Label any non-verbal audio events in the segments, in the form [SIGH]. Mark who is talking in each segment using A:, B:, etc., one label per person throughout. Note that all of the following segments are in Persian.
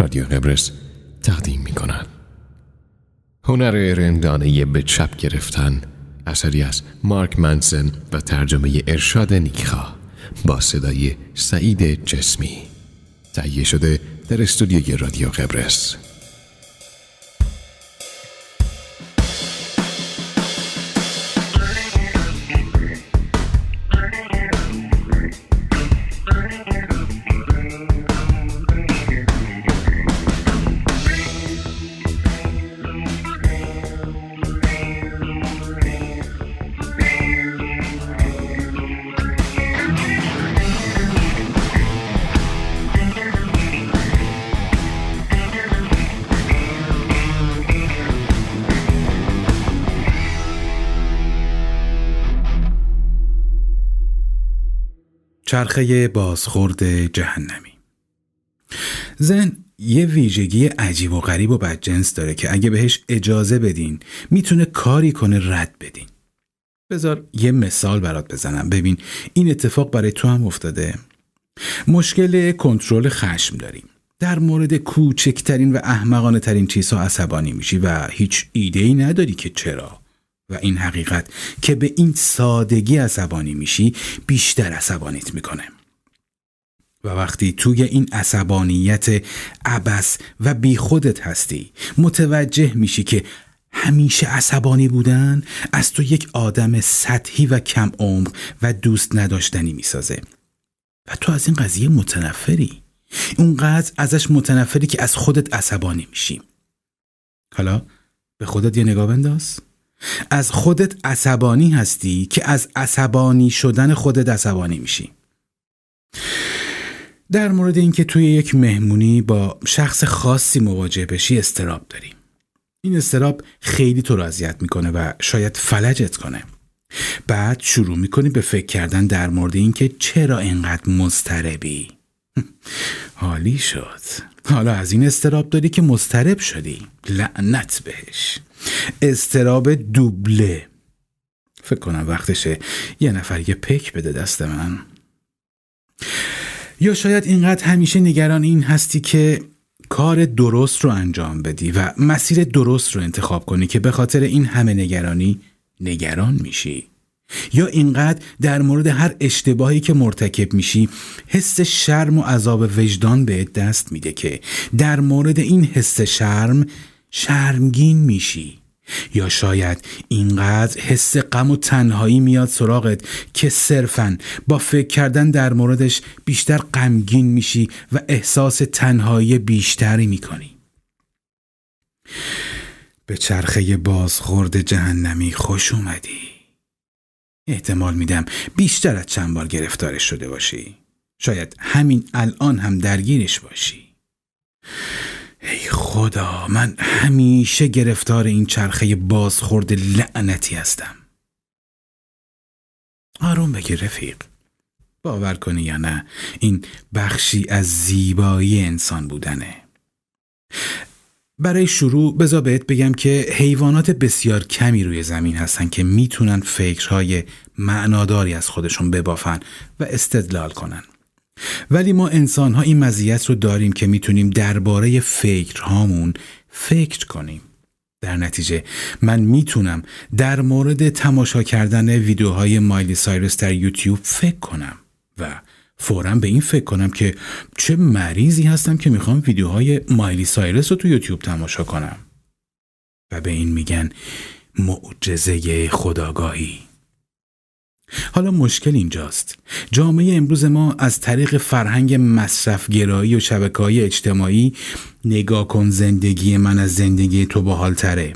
A: رادیو قبرس تقدیم می کند. هنر رندانه به چپ گرفتن اثری از مارک منسن و ترجمه ارشاد نیکخا با صدای سعید جسمی تهیه شده در استودیوی رادیو قبرس
B: چرخه بازخورد جهنمی. زن یه ویژگی عجیب و غریب و بدجنس داره که اگه بهش اجازه بدین می‌تونه کاری کنه رد بدین. بذار یه مثال برات بزنم. ببین این اتفاق برای تو هم افتاده. مشکل کنترل خشم داریم. در مورد کوچکترین و احمقانه ترین چیزها عصبانی میشی و هیچ ایده ای نداری که چرا. و این حقیقت که به این سادگی عصبانی میشی بیشتر عصبانیت می‌کنه. و وقتی توی این عصبانیت عبس و بیخودت هستی متوجه میشی که همیشه عصبانی بودن از تو یک آدم سطحی و کم عمر و دوست نداشتنی می‌سازه. و تو از این قضیه متنفری. اونقدر ازش متنفری که از خودت عصبانی میشی. حالا به خودت یه نگاه بنداز. از خودت عصبانی هستی که از عصبانی شدن خودت عصبانی میشی. در مورد اینکه توی یک مهمونی با شخص خاصی مواجه بشی استراب داری. این استراب خیلی تو رو اذیت می‌کنه و شاید فلجت کنه. بعد شروع می‌کنی به فکر کردن در مورد اینکه چرا اینقدر مضطربی؟ [LAUGHS] حالی شد. حالا از این استراب داری که مضطرب شدی. لعنت بهش. استراب دوبله. فکر کنم وقتشه یه نفر یه پک بده دست من. یا شاید اینقدر همیشه نگران این هستی که کار درست رو انجام بدی و مسیر درست رو انتخاب کنی که به خاطر این همه نگرانی نگران میشی. یا اینقدر در مورد هر اشتباهی که مرتکب میشی حس شرم و عذاب وجدان به دست میده که در مورد این حس شرم شرمگین میشی. یا شاید اینقدر حس غم و تنهایی میاد سراغت که صرفا با فکر کردن در موردش بیشتر غمگین میشی و احساس تنهایی بیشتری می‌کنی. به چرخه بازخورد جهنمی خوش اومدی. احتمال میدم بیشتر از چند بار گرفتارش شده باشی. شاید همین الان هم درگیرش باشی. ای خدا من همیشه گرفتار این چرخه بازخورد لعنتی هستم. آروم بگیر رفیق. باور کنی یا نه این بخشی از زیبایی انسان بودنه. برای شروع بذار بهت بگم که حیوانات بسیار کمی روی زمین هستن که می‌تونن فکرهای معناداری از خودشون ببافن و استدلال کنن. ولی ما انسان ها این مزیت رو داریم که می‌تونیم درباره فکرهامون فکر کنیم. در نتیجه من می‌تونم در مورد تماشا کردن ویدیوهای مایلی سایرس در یوتیوب فکر کنم و فورا به این فکر کنم که چه مریضی هستم که می‌خوام ویدیوهای مایلی سایرس رو تو یوتیوب تماشا کنم. و به این میگن معجزه خداگاهی. حالا مشکل اینجاست. جامعه امروز ما از طریق فرهنگ مصرفگرایی و شبکه های اجتماعی نگاه کن زندگی من از زندگی تو باحالتره.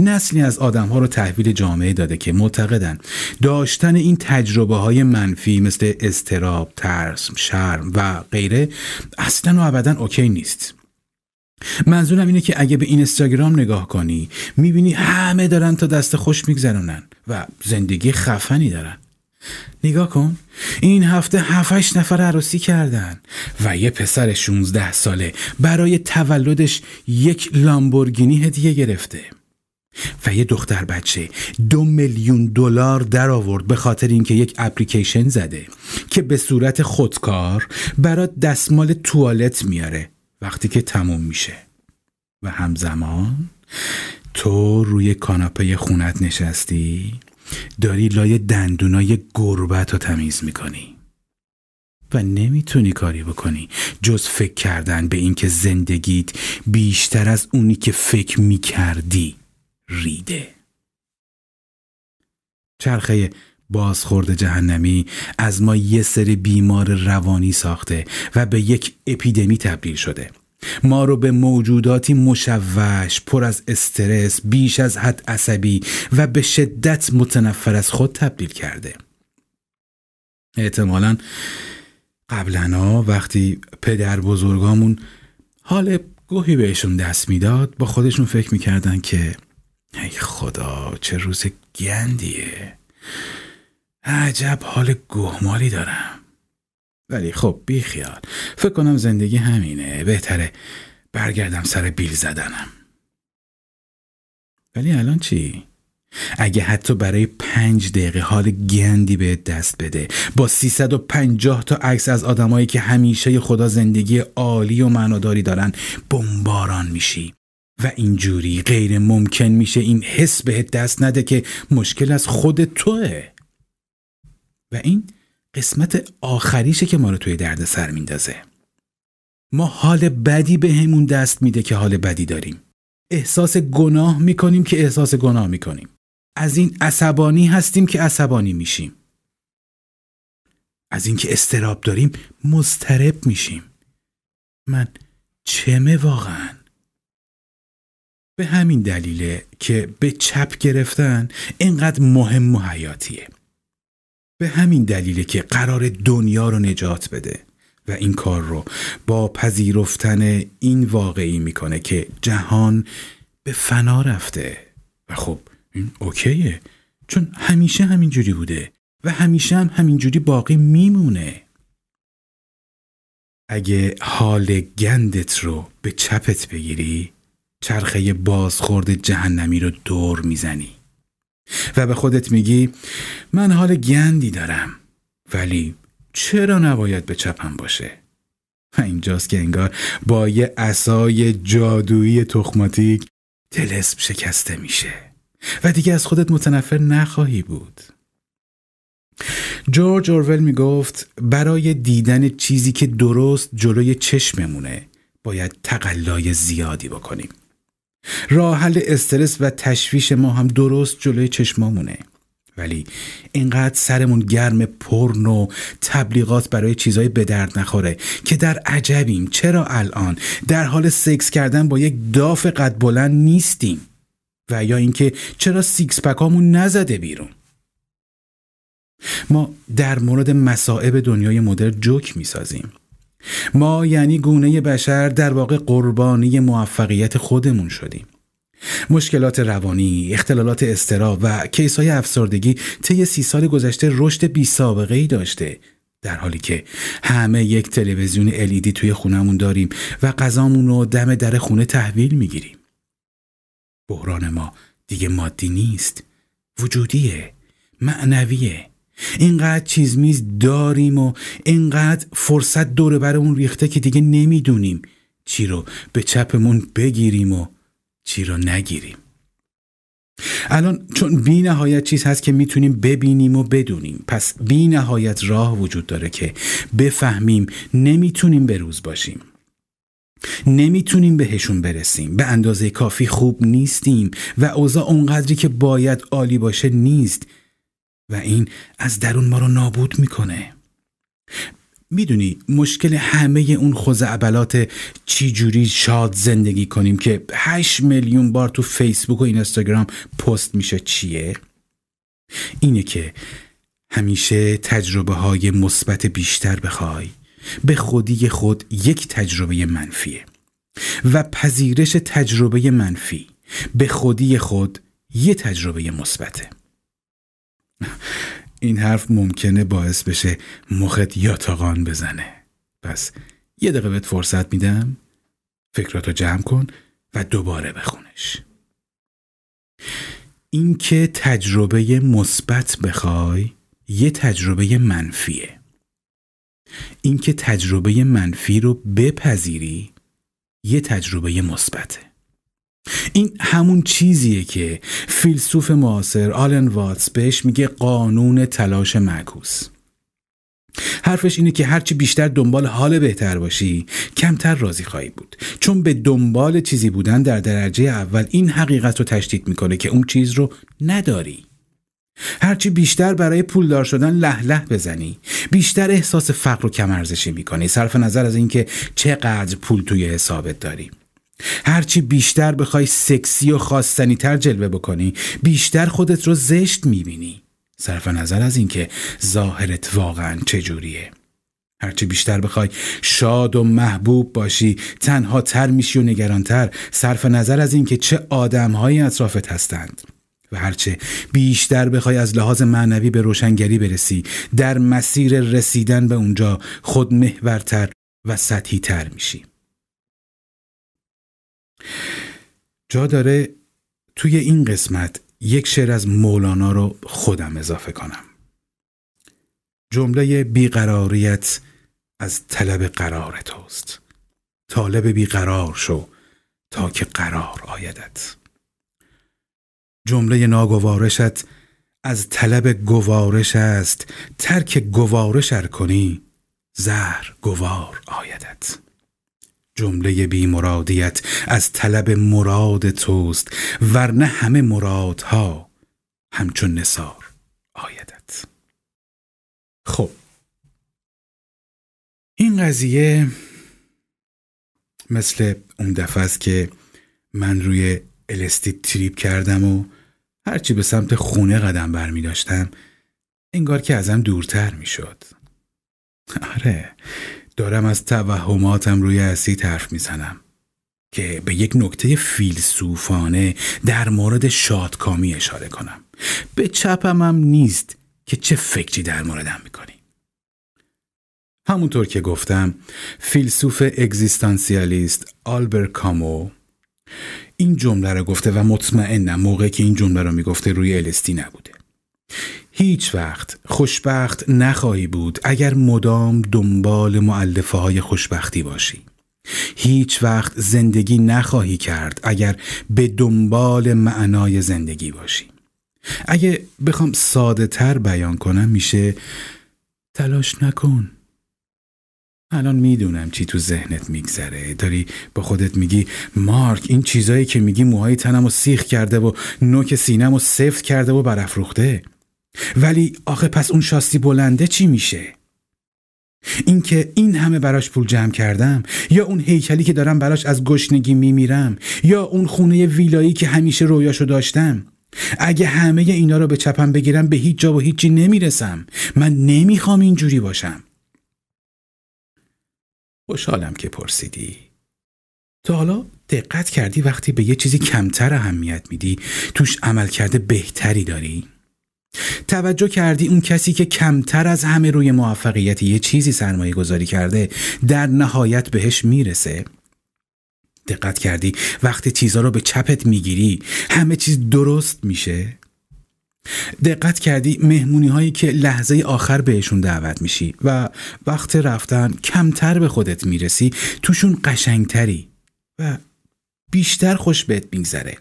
B: نسلی از آدم ها رو تحویل جامعه داده که معتقدن داشتن این تجربه های منفی مثل استراب، ترس، شرم و غیره اصلا و ابدا اوکی نیست. منظورم اینه که اگه به اینستاگرام نگاه کنی می‌بینی همه دارن تا دست خوش میگذرونن و زندگی خفنی دارن. نگاه کن این هفته هفتش نفر عروسی کردن و یه پسر 16 ساله برای تولدش یک لامبورگینی هدیه گرفته و یه دختر بچه دو میلیون دلار در آورد به خاطر اینکه یک اپلیکیشن زده که به صورت خودکار برات دستمال توالت میاره. وقتی که تموم میشه. و همزمان تو روی کاناپه خونت نشستی داری لای دندونای گربت رو تمیز می‌کنی. و نمی‌تونی کاری بکنی جز فکر کردن به اینکه زندگیت بیشتر از اونی که فکر می‌کردی ریده. چرخه بازخورد جهنمی از ما یه سری بیمار روانی ساخته و به یک اپیدمی تبدیل شده. ما رو به موجوداتی مشوش پر از استرس بیش از حد عصبی و به شدت متنفر از خود تبدیل کرده. احتمالا قبلا وقتی پدر بزرگامون حال گوهی بهشون دست می‌داد با خودشون فکر می‌کردن که ای خدا چه روز گندیه. عجب حال گهمالی دارم. ولی خب بی خیال. فکر کنم زندگی همینه. بهتره برگردم سر بیل زدنم. ولی الان چی؟ اگه حتی برای پنج دقیقه حال گندی به دست بده با 350 تا عکس از آدمایی که همیشه خدا زندگی عالی و معناداری دارن بمباران میشی. و اینجوری غیر ممکن میشه این حس به دست نده که مشکل از خود توه. و این قسمت آخریشه که ما رو توی درد سر میندازه. ما حال بدی به همون دست میده که حال بدی داریم. احساس گناه می‌کنیم که احساس گناه می‌کنیم. از این عصبانی هستیم که عصبانی میشیم. از اینکه استراب داریم مضطرب میشیم. من چمه واقعا؟ به همین دلیله که به چپ گرفتن اینقدر مهم و حیاتیه. به همین دلیله که قرار دنیا رو نجات بده و این کار رو با پذیرفتن این واقعی می‌کنه که جهان به فنا رفته. و خب این اوکیه چون همیشه همینجوری بوده و همیشه هم همینجوری باقی میمونه. اگه حال گندت رو به چپت بگیری چرخه بازخورد جهنمی رو دور می‌زنی. و به خودت میگی من حال گندی دارم ولی چرا نباید به چپم باشه؟ و اینجاست که انگار با یه اسای جادویی تخماتیک تلسم شکسته میشه. و دیگه از خودت متنفر نخواهی بود. جورج اورول می‌گفت برای دیدن چیزی که درست جلوی چشممونه باید تقلای زیادی بکنیم. راه حل استرس و تشویش ما هم درست جلوی چشمامونه. ولی اینقدر سرمون گرم پرن و تبلیغات برای چیزای به درد نخوره که در عجبیم. چرا الان؟ در حال سکس کردن با یک داف قد بلند نیستیم. و یا اینکه چرا six pack امون نزده بیرون؟ ما در مورد مصائب دنیای مدرن جوک می‌سازیم. ما یعنی گونه بشر در واقع قربانی موفقیت خودمون شدیم مشکلات روانی، اختلالات استرس و case های افسردگی طی سی سال گذشته رشد بی سابقه ای داشته در حالی که همه یک تلویزیون LED توی خونمون داریم و غذامون رو دم در خونه تحویل می‌گیریم. بحران ما دیگه مادی نیست، وجودیه، معنویه. اینقدر چیز میز داریم و اینقدر فرصت دور برمون ریخته که دیگه نمی‌دونیم چی رو به چپمون بگیریم و چی رو نگیریم. الان چون بی نهایت چیز هست که می‌تونیم ببینیم و بدونیم پس بی نهایت راه وجود داره که بفهمیم نمی‌تونیم به روز باشیم. نمی‌تونیم بهشون برسیم. به اندازه کافی خوب نیستیم و اوضاع اونقدری که باید عالی باشه نیست. و این از درون ما رو نابود می‌کنه. می‌دونی مشکل همه اون خوزعبلات چی جوری شاد زندگی کنیم که 8 میلیون بار تو فیسبوک و اینستاگرام پست میشه چیه؟ اینه که همیشه تجربه های مثبت بیشتر بخوای. به خودی خود یک تجربه منفیه. و پذیرش تجربه منفی به خودی خود یه تجربه مثبته. این حرف ممکنه باعث بشه مخت یاتاقان بزنه. پس یه دقیقه بهت فرصت میدم. فکراتو جمع کن و دوباره بخونش. اینکه تجربه مثبت بخوای یه تجربه منفیه. اینکه تجربه منفی رو بپذیری یه تجربه مثبته. این همون چیزیه که فیلسوف معاصر آلن واتس بهش میگه قانون تلاش معکوس. حرفش اینه که هرچی بیشتر دنبال حال بهتر باشی کمتر راضی خواهی بود. چون به دنبال چیزی بودن در درجه اول این حقیقت رو تشدید می‌کنه که اون چیز رو نداری. هرچی بیشتر برای پولدار شدن له له بزنی بیشتر احساس فقر و کمارزشی می‌کنی صرف نظر از اینکه چقدر پول توی حسابت داری. هرچی بیشتر بخوای سکسی و خواستنی تر جلوه بکنی بیشتر خودت رو زشت می‌بینی. صرف نظر از اینکه ظاهرت واقعا چجوریه. هرچی بیشتر بخوای شاد و محبوب باشی تنها تر میشی و نگرانتر صرف نظر از اینکه چه آدمهایی اطرافت هستند. و هرچه بیشتر بخوای از لحاظ معنوی به روشنگری برسی در مسیر رسیدن به اونجا خودمحورتر و سطحی تر میشی. جا داره توی این قسمت یک شعر از مولانا رو خودم اضافه کنم. جمله بیقراریت از طلب قرار توست. طالب بیقرار شو تا که قرار آیدت. جمله ناگوارشت از طلب گوارش است. ترک گوارش ار کنی زهر گوار آیدت. جمله بی مرادیت از طلب مراد توست ورنه همه مرادها همچون نصار آیدت. خب. این قضیه مثل اون دفعه است که من روی الستی تریپ کردم و هرچی به سمت خونه قدم برمی داشتم انگار که ازم دورتر می شد. آره. دارم از توهماتم روی اسید حرف می‌زنم که به یک نکته فیلسوفانه در مورد شادکامی اشاره کنم. به چپم هم نیست که چه فکری در موردم می‌کنی. همونطور که گفتم فیلسوف اگزیستانسیالیست آلبر کامو این جمله رو گفته و مطمئنم موقعی که این جمله رو می‌گفته روی الستی نبوده. هیچ وقت خوشبخت نخواهی بود اگر مدام دنبال معلفه های خوشبختی باشی. هیچ وقت زندگی نخواهی کرد اگر به دنبال معنای زندگی باشی. اگه بخوام ساده تر بیان کنم میشه تلاش نکن. الان می‌دونم چی تو ذهنت میگذره. داری با خودت میگی مارک این چیزایی که میگی موهای تنم و سیخ کرده و نوک سینم و سفت کرده و برافروخته. ولی آخه پس اون شاستی بلنده چی میشه؟ اینکه این همه براش پول جمع کردم یا اون هیکلی که دارم براش از گشنگی میمیرم یا اون خونه ویلایی که همیشه رویاشو داشتم اگه همه اینا رو به چپم بگیرم به هیچ جا و هیچی نمی‌رسم من نمی‌خوام اینجوری باشم خوشحالم که پرسیدی تا حالا دقت کردی وقتی به یه چیزی کمتر اهمیت میدی توش عملکرد بهتری داری؟ توجه کردی اون کسی که کمتر از همه روی موفقیت یه چیزی سرمایه گذاری کرده در نهایت بهش می‌رسه؟ دقت کردی؟ وقتی چیزها رو به چپت می‌گیری همه چیز درست میشه؟ دقت کردی؟ مهمونی هایی که لحظه آخر بهشون دعوت میشی و وقت رفتن کمتر به خودت می‌رسی توشون قشنگتری و بیشتر خوش بهت میگذره.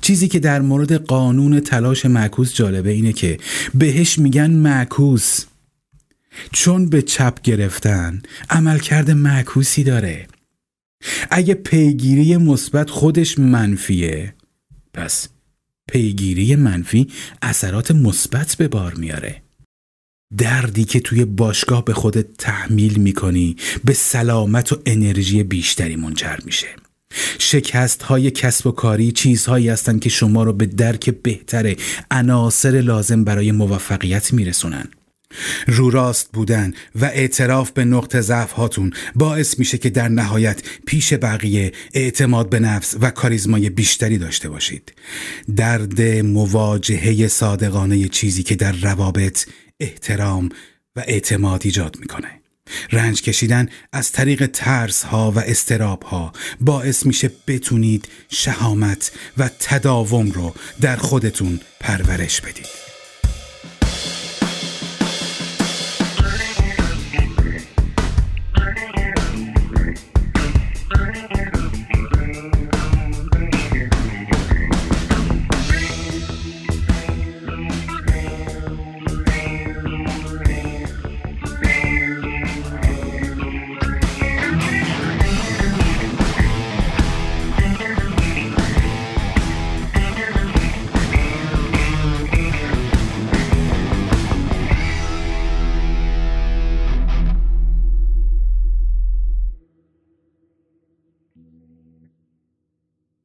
B: چیزی که در مورد قانون تلاش معکوس جالبه اینه که بهش میگن معکوس. چون به چپ گرفتن عملکرد معکوسی داره. اگه پیگیری مثبت خودش منفیه پس پیگیری منفی اثرات مثبت به بار میاره. دردی که توی باشگاه به خودت تحمیل می‌کنی به سلامت و انرژی بیشتری منجر میشه. شکست های کسب و کاری چیزهایی هستند که شما رو به درک بهتر عناصر لازم برای موفقیت میرسونن رو راست بودن و اعتراف به نقط ضعف هاتون باعث میشه که در نهایت پیش بقیه اعتماد به نفس و کاریزمای بیشتری داشته باشید. درد مواجهه صادقانه چیزی که در روابط احترام و اعتماد ایجاد می‌کنه. رنج کشیدن از طریق ترس ها و استراب ها باعث میشه بتونید شهامت و تداوم رو در خودتون پرورش بدید.